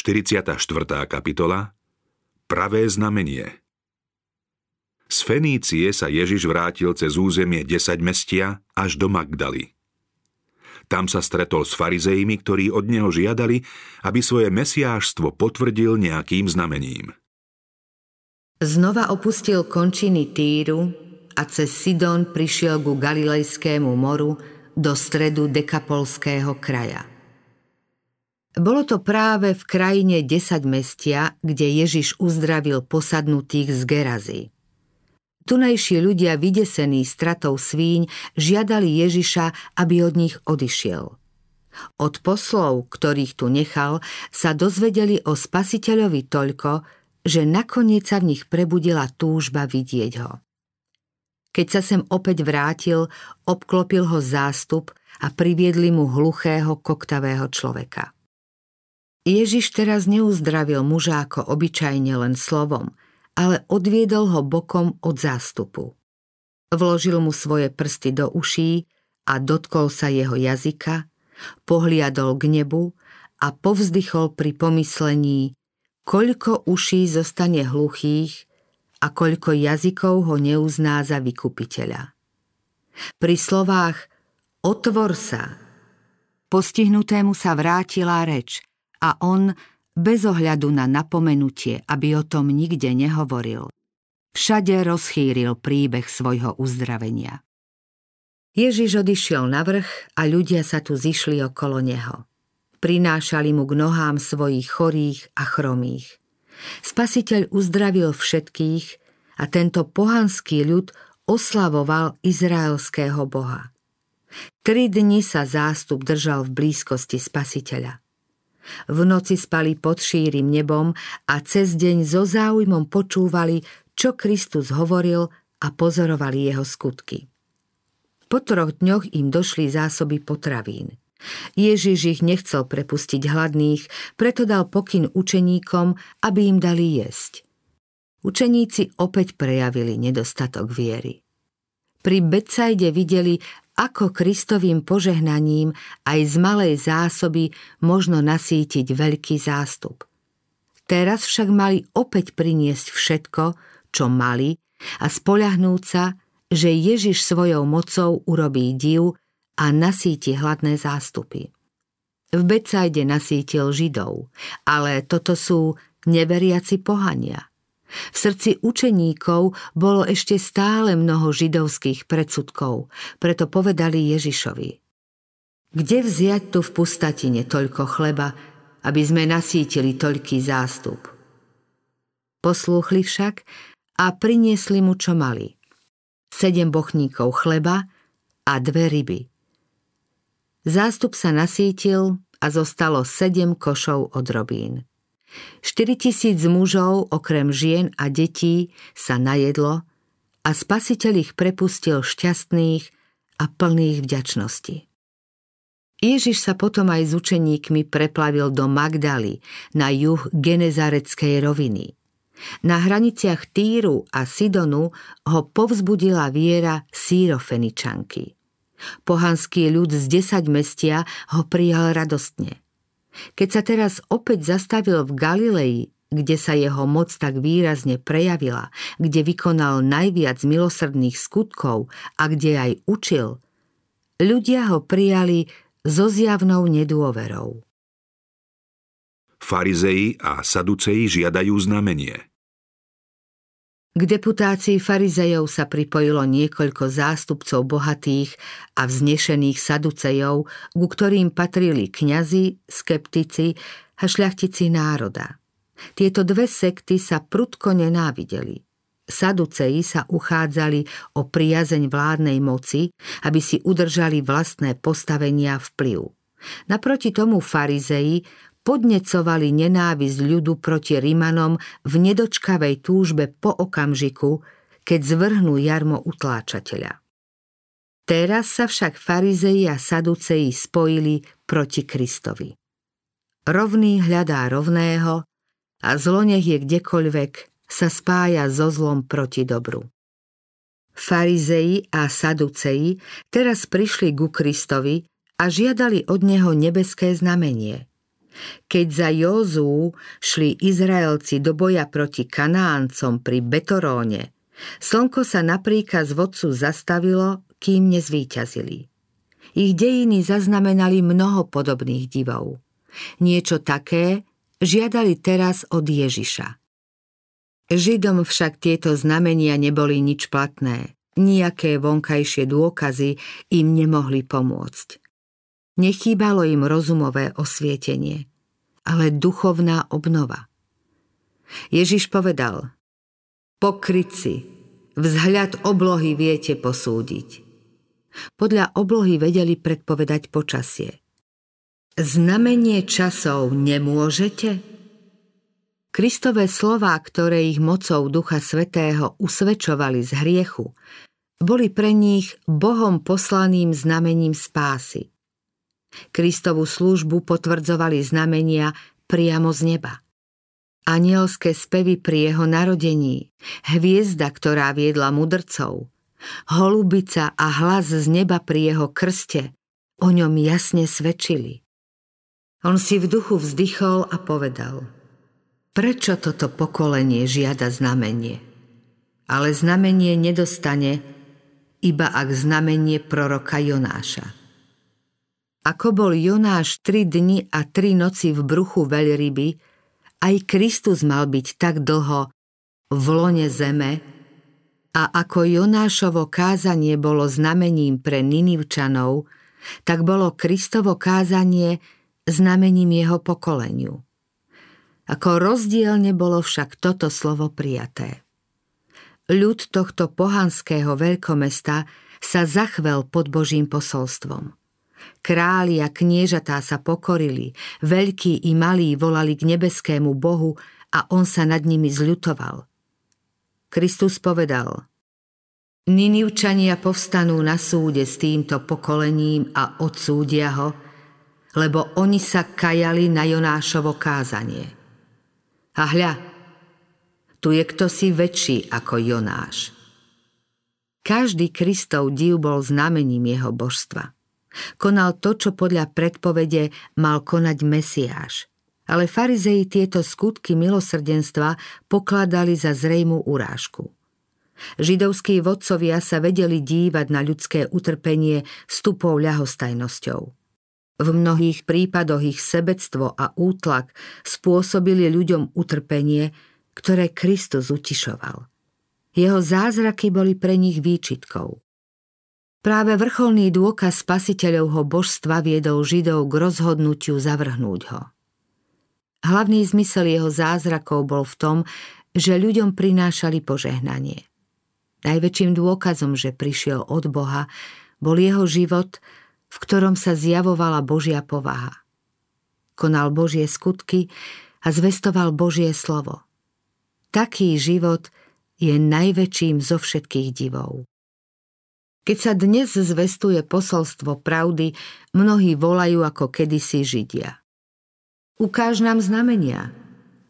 44. kapitola Pravé znamenie Z Fenície sa Ježiš vrátil cez územie 10 mestia až do Magdaly. Tam sa stretol s farizejmi, ktorí od neho žiadali, aby svoje mesiášstvo potvrdil nejakým znamením. Znova opustil končiny Týru a cez Sidon prišiel ku Galilejskému moru do stredu Dekapolského kraja. Bolo to práve v krajine 10 mestia, kde Ježiš uzdravil posadnutých z Gerazy. Tunajší ľudia vydesení stratou svíň žiadali Ježiša, aby od nich odišiel. Od poslov, ktorých tu nechal, sa dozvedeli o spasiteľovi toľko, že nakoniec sa v nich prebudila túžba vidieť ho. Keď sa sem opäť vrátil, obklopil ho zástup a priviedli mu hluchého koktavého človeka. Ježiš teraz neuzdravil muža ako obyčajne len slovom, ale odviedol ho bokom od zástupu. Vložil mu svoje prsty do uší a dotkol sa jeho jazyka, pohliadol k nebu a povzdychol pri pomyslení, koľko uší zostane hluchých a koľko jazykov ho neuzná za vykupiteľa. Pri slovách Otvor sa, postihnutému sa vrátila reč a on, bez ohľadu na napomenutie, aby o tom nikde nehovoril, všade rozchýril príbeh svojho uzdravenia. Ježiš odišiel na vrch a ľudia sa tu zišli okolo neho. Prinášali mu k nohám svojich chorých a chromých. Spasiteľ uzdravil všetkých a tento pohanský ľud oslavoval izraelského boha. Tri dni sa zástup držal v blízkosti spasiteľa. V noci spali pod šírim nebom a cez deň so záujmom počúvali, čo Kristus hovoril a pozorovali jeho skutky. Po troch dňoch im došli zásoby potravín. Ježiš ich nechcel prepustiť hladných, preto dal pokyn učeníkom, aby im dali jesť. Učeníci opäť prejavili nedostatok viery. Pri Becajde videli, ako Kristovým požehnaním aj z malej zásoby možno nasítiť veľký zástup. Teraz však mali opäť priniesť všetko, čo mali a spoľahnúť sa, že Ježiš svojou mocou urobí div a nasíti hladné zástupy. V Becajde nasítil Židov, ale toto sú neveriaci pohania. V srdci učeníkov bolo ešte stále mnoho židovských predsudkov, preto povedali Ježišovi. Kde vziať tu v pustatine toľko chleba, aby sme nasítili toľký zástup? Poslúchli však a priniesli mu, čo mali. Sedem bochníkov chleba a dve ryby. Zástup sa nasítil a zostalo sedem košov od robín. 4 tisíc mužov, okrem žien a detí, sa najedlo a spasiteľ ich prepustil šťastných a plných vďačnosti. Ježiš sa potom aj s učeníkmi preplavil do Magdaly na juh Genezareckej roviny. Na hraniciach Týru a Sidonu ho povzbudila viera sírofeničanky. Pohanský ľud z desať mestia ho prijal radostne – keď sa teraz opäť zastavil v Galilei, kde sa jeho moc tak výrazne prejavila, kde vykonal najviac milosrdných skutkov a kde aj učil, ľudia ho prijali so zjavnou nedôverou. Farizei a Saduceji žiadajú znamenie – k deputácii farizejov sa pripojilo niekoľko zástupcov bohatých a vznešených saducejov, ku ktorým patrili kňazi, skeptici a šľachtici národa. Tieto dve sekty sa prudko nenávideli. Saduceji sa uchádzali o priazeň vládnej moci, aby si udržali vlastné postavenia vplyv. Naproti tomu farizeji podnecovali nenávisť ľudu proti Rimanom v nedočkavej túžbe po okamžiku, keď zvrhnú jarmo utláčateľa. Teraz sa však farizeji a saduceji spojili proti Kristovi. Rovný hľadá rovného a zlo nech je kdekoľvek, sa spája so zlom proti dobru. Farizeji a saduceji teraz prišli ku Kristovi a žiadali od neho nebeské znamenie – Keď za Józú šli Izraelci do boja proti Kanáncom pri Betoróne, slnko sa na príkaz vodcu zastavilo, kým nezvíťazili. Ich dejiny zaznamenali mnoho podobných divov. Niečo také žiadali teraz od Ježiša. Židom však tieto znamenia neboli nič platné. Nijaké vonkajšie dôkazy im nemohli pomôcť. Nechýbalo im rozumové osvietenie, ale duchovná obnova. Ježiš povedal, pokryci, vzhľad oblohy viete posúdiť. Podľa oblohy vedeli predpovedať počasie. Znamenie časov nemôžete? Kristové slová, ktoré ich mocou Ducha Svetého usvedčovali z hriechu, boli pre nich Bohom poslaným znamením spásy. Kristovú službu potvrdzovali znamenia priamo z neba. Anielské spevy pri jeho narodení, hviezda, ktorá viedla mudrcov, holubica a hlas z neba pri jeho krste o ňom jasne svedčili. On si v duchu vzdychol a povedal – Prečo toto pokolenie žiada znamenie? Ale znamenie nedostane, iba ak znamenie proroka Jonáša. Ako bol Jonáš tri dni a tri noci v bruchu veľryby, aj Kristus mal byť tak dlho v lone zeme, a ako Jonášovo kázanie bolo znamením pre Ninivčanov, tak bolo Kristovo kázanie znamením jeho pokoleniu. Ako rozdielne bolo však toto slovo prijaté. Ľud tohto pohanského veľkomesta sa zachvel pod Božím posolstvom. Králi a kniežatá sa pokorili, veľkí i malí volali k nebeskému Bohu a on sa nad nimi zľutoval. Kristus povedal Ninivčania povstanú na súde s týmto pokolením a odsúdia ho, lebo oni sa kajali na Jonášovo kázanie. A hľa, tu je kto si väčší ako Jonáš. Každý Kristov div bol znamením jeho božstva. Konal to, čo podľa predpovede mal konať Mesiáš. Ale farizeji tieto skutky milosrdenstva pokladali za zrejmú urážku. Židovskí vodcovia sa vedeli dívať na ľudské utrpenie stupou ľahostajnosťou. V mnohých prípadoch ich sebectvo a útlak spôsobili ľuďom utrpenie, ktoré Kristus utišoval. Jeho zázraky boli pre nich výčitkou. Práve vrcholný dôkaz spasiteľovho božstva viedol Židov k rozhodnutiu zavrhnúť ho. Hlavný zmysel jeho zázrakov bol v tom, že ľuďom prinášali požehnanie. Najväčším dôkazom, že prišiel od Boha, bol jeho život, v ktorom sa zjavovala Božia povaha. Konal Božie skutky a zvestoval Božie slovo. Taký život je najväčším zo všetkých divov. Keď sa dnes zvestuje posolstvo pravdy, mnohí volajú ako kedysi Židia. Ukáž nám znamenia,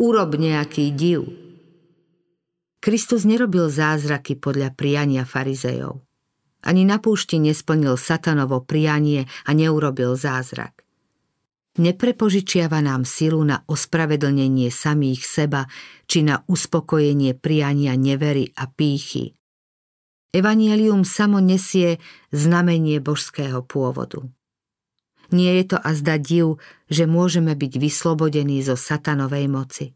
urob nejaký div. Kristus nerobil zázraky podľa priania farizejov. Ani na púšti nesplnil satanovo prianie a neurobil zázrak. Neprepožičiava nám silu na ospravedlnenie samých seba či na uspokojenie priania nevery a pýchy. Evangelium samo nesie znamenie božského pôvodu. Nie je to azda div, že môžeme byť vyslobodení zo satanovej moci.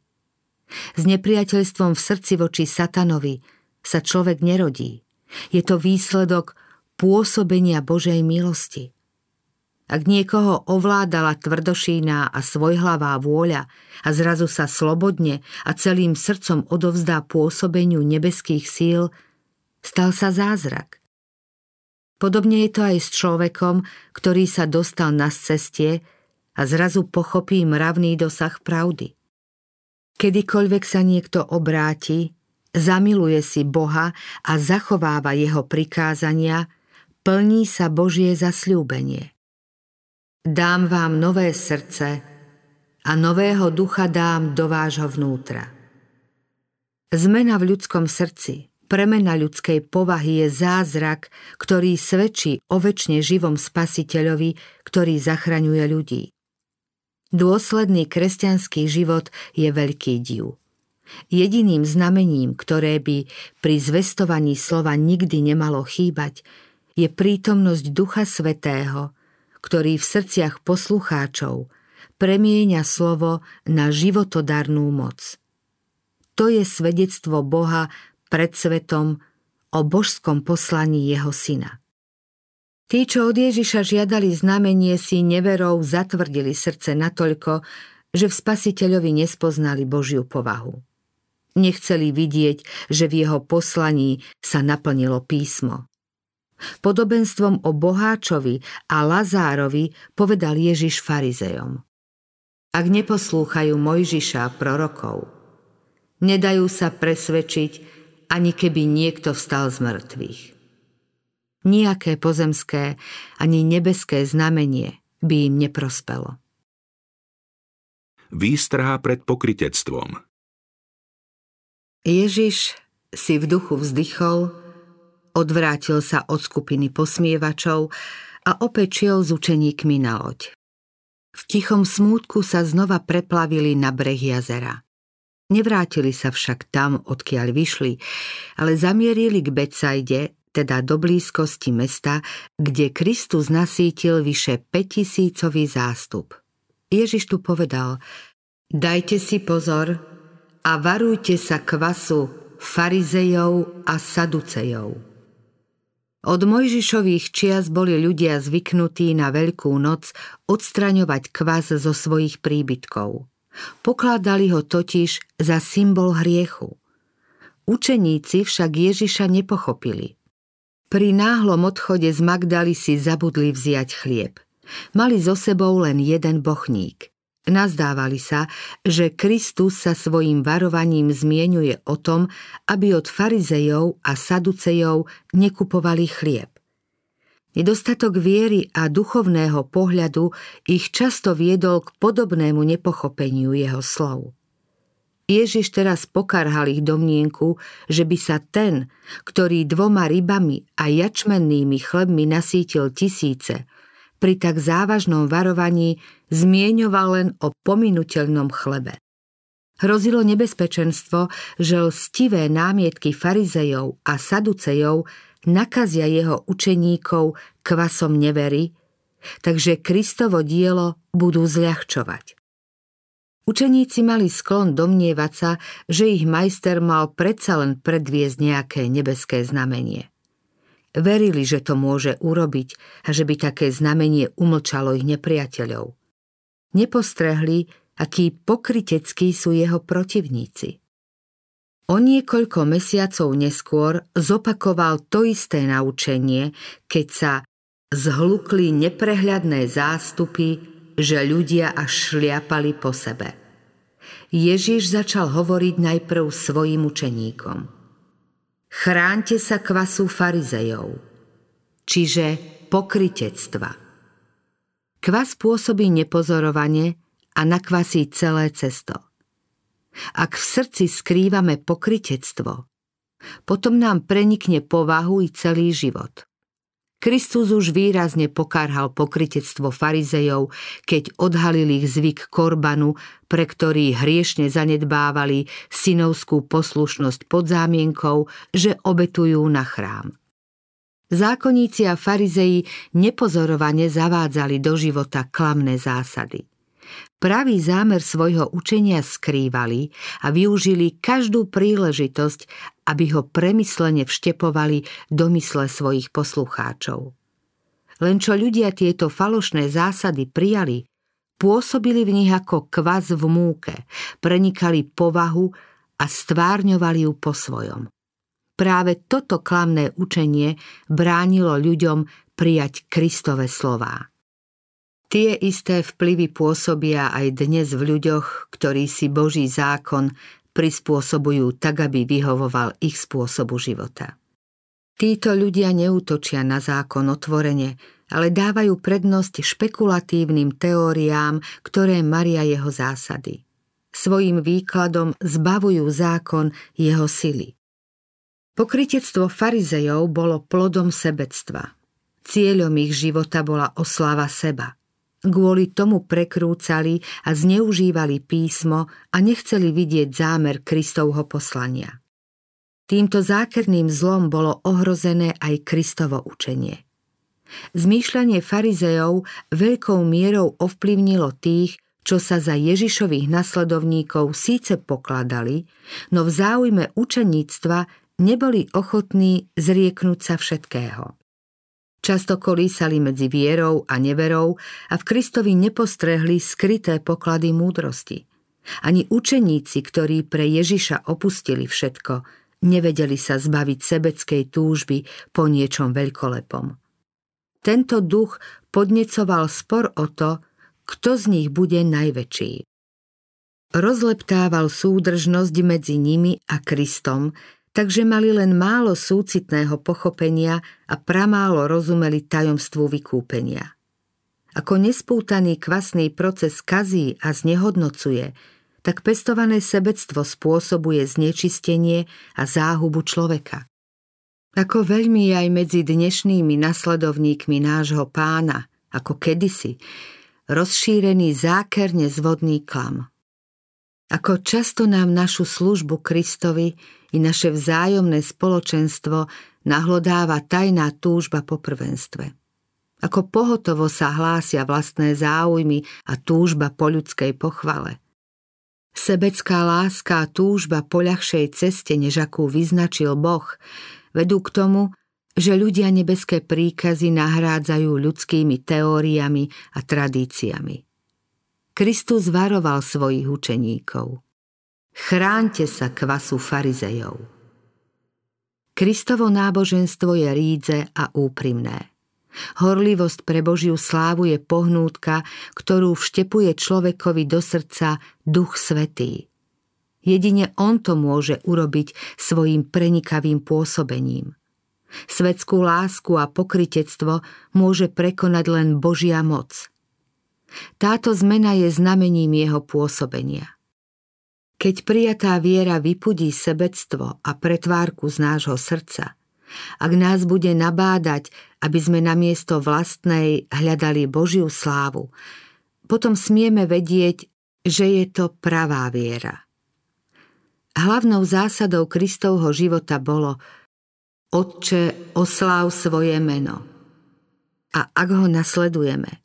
S nepriateľstvom v srdci voči satanovi sa človek nerodí. Je to výsledok pôsobenia Božej milosti. Ak niekoho ovládala tvrdošíná a svojhlavá vôľa a zrazu sa slobodne a celým srdcom odovzdá pôsobeniu nebeských síl, stal sa zázrak. Podobne je to aj s človekom, ktorý sa dostal na cestie a zrazu pochopí mravný dosah pravdy. Kedykoľvek sa niekto obráti, zamiluje si Boha a zachováva jeho prikázania, plní sa Božie zasľúbenie. Dám vám nové srdce a nového ducha dám do vášho vnútra. Zmena v ľudskom srdci, premena ľudskej povahy je zázrak, ktorý svedčí o väčšine živom spasiteľovi, ktorý zachraňuje ľudí. Dôsledný kresťanský život je veľký div. Jediným znamením, ktoré by pri zvestovaní slova nikdy nemalo chýbať, je prítomnosť Ducha Svetého, ktorý v srdciach poslucháčov premieňa slovo na životodarnú moc. To je svedectvo Boha pred svetom o božskom poslaní jeho syna. Tí, čo od Ježiša žiadali znamenie, si neverou zatvrdili srdce natoľko, že v spasiteľovi nespoznali Božiu povahu. Nechceli vidieť, že v jeho poslaní sa naplnilo písmo. Podobenstvom o Boháčovi a Lazárovi povedal Ježiš farizejom. Ak neposlúchajú Mojžiša prorokov, nedajú sa presvedčiť, ani keby niekto vstal z mŕtvych. Nijaké pozemské ani nebeské znamenie by im neprospelo. Výstraha pred pokritectvom Ježiš si v duchu vzdychol, odvrátil sa od skupiny posmievačov a opäť šiel s učeníkmi na loď. V tichom smútku sa znova preplavili na breh jazera. Nevrátili sa však tam, odkiaľ vyšli, ale zamierili k Becajde, teda do blízkosti mesta, kde Kristus nasítil vyše 5000 zástup. Ježiš tu povedal, dajte si pozor, a varujte sa kvasu farizejov a saducejov. Od Mojžišových čias boli ľudia zvyknutí na Veľkú noc odstraňovať kvas zo svojich príbytkov. Pokladali ho totiž za symbol hriechu. Učeníci však Ježiša nepochopili. Pri náhlom odchode z Magdaly si zabudli vziať chlieb. Mali so sebou len jeden bochník – Nazdávali sa, že Kristus sa svojim varovaním zmienuje o tom, aby od farizejov a saducejov nekupovali chlieb. Nedostatok viery a duchovného pohľadu ich často viedol k podobnému nepochopeniu jeho slov. Ježiš teraz pokarhal ich domnienku, že by sa ten, ktorý dvoma rybami a jačmennými chlebmi nasítil tisíce, pri tak závažnom varovaní zmieňoval len o pominuteľnom chlebe. Hrozilo nebezpečenstvo, že lstivé námietky farizejov a saducejov nakazia jeho učeníkov kvasom nevery, takže Kristovo dielo budú zľahčovať. Učeníci mali sklon domnievať sa, že ich majster mal predsa len predviesť nejaké nebeské znamenie. Verili, že to môže urobiť a že by také znamenie umlčalo ich nepriateľov. Nepostrehli, akí pokryteckí sú jeho protivníci. O niekoľko mesiacov neskôr zopakoval to isté naučenie, keď sa zhlukli neprehľadné zástupy, že ľudia až šliapali po sebe. Ježiš začal hovoriť najprv svojim učeníkom – Chránte sa kvasu farizejov, čiže pokritectva. Kvas pôsobí nepozorovanie a nakvasí celé cesto. Ak v srdci skrývame pokritectvo, potom nám prenikne povahu i celý život. Kristus už výrazne pokárhal pokritectvo farizejov, keď odhalil ich zvyk korbanu, pre ktorý hriešne zanedbávali synovskú poslušnosť pod zámienkou, že obetujú na chrám. Zákonníci a farizeji nepozorovane zavádzali do života klamné zásady. Pravý zámer svojho učenia skrývali a využili každú príležitosť, aby ho premyslene vštepovali do mysle svojich poslucháčov. Len čo ľudia tieto falošné zásady prijali, pôsobili v nich ako kvaz v múke, prenikali povahu a stvárňovali ju po svojom. Práve toto klamné učenie bránilo ľuďom prijať Kristove slová. Tie isté vplyvy pôsobia aj dnes v ľuďoch, ktorí si Boží zákon prispôsobujú tak, aby vyhovoval ich spôsobu života. Títo ľudia neútočia na zákon otvorene, ale dávajú prednosť špekulatívnym teóriám, ktoré maria jeho zásady. Svojím výkladom zbavujú zákon jeho sily. Pokritectvo farizejov bolo plodom sebectva. Cieľom ich života bola oslava seba – Kvôli tomu prekrúcali a zneužívali písmo a nechceli vidieť zámer Kristovho poslania. Týmto zákerným zlom bolo ohrozené aj Kristovo učenie. Zmýšľanie farizejov veľkou mierou ovplyvnilo tých, čo sa za Ježišových nasledovníkov síce pokladali, no v záujme učeníctva neboli ochotní zrieknúť sa všetkého. Často kolísali medzi vierou a neverou a v Kristovi nepostrehli skryté poklady múdrosti. Ani učeníci, ktorí pre Ježiša opustili všetko, nevedeli sa zbaviť sebeckej túžby po niečom veľkolepom. Tento duch podnecoval spor o to, kto z nich bude najväčší. Rozleptával súdržnosť medzi nimi a Kristom, takže mali len málo súcitného pochopenia a pramálo rozumeli tajomstvu vykúpenia. Ako nespútaný kvasný proces kazí a znehodnocuje, tak pestované sebectvo spôsobuje znečistenie a záhubu človeka. Ako veľmi aj medzi dnešnými nasledovníkmi nášho pána, ako kedysi, rozšírený zákerne zvodný klam. Ako často nám našu službu Kristovi i naše vzájomné spoločenstvo nahlodáva tajná túžba po prvenstve. Ako pohotovo sa hlásia vlastné záujmy a túžba po ľudskej pochvale. Sebecká láska a túžba po ľahšej ceste, než akú vyznačil Boh, vedú k tomu, že ľudia nebeské príkazy nahrádzajú ľudskými teóriami a tradíciami. Kristus varoval svojich učeníkov. Chránte sa kvasu farizejov. Kristovo náboženstvo je rídze a úprimné. Horlivosť pre Božiu slávu je pohnútka, ktorú vštepuje človekovi do srdca Duch Svetý. Jedine On to môže urobiť svojim prenikavým pôsobením. Svetskú lásku a pokritectvo môže prekonať len Božia moc – táto zmena je znamením jeho pôsobenia. Keď prijatá viera vypudí sebectvo a pretvárku z nášho srdca, ak nás bude nabádať, aby sme namiesto vlastnej hľadali Božiu slávu, potom smieme vedieť, že je to pravá viera. Hlavnou zásadou Kristovho života bolo Otče, osláv svoje meno. A ak ho nasledujeme,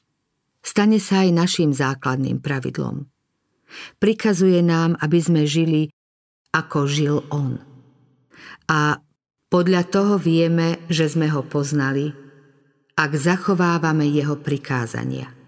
stane sa aj našim základným pravidlom. Prikazuje nám, aby sme žili, ako žil On. A podľa toho vieme, že sme ho poznali, ak zachovávame jeho prikázania.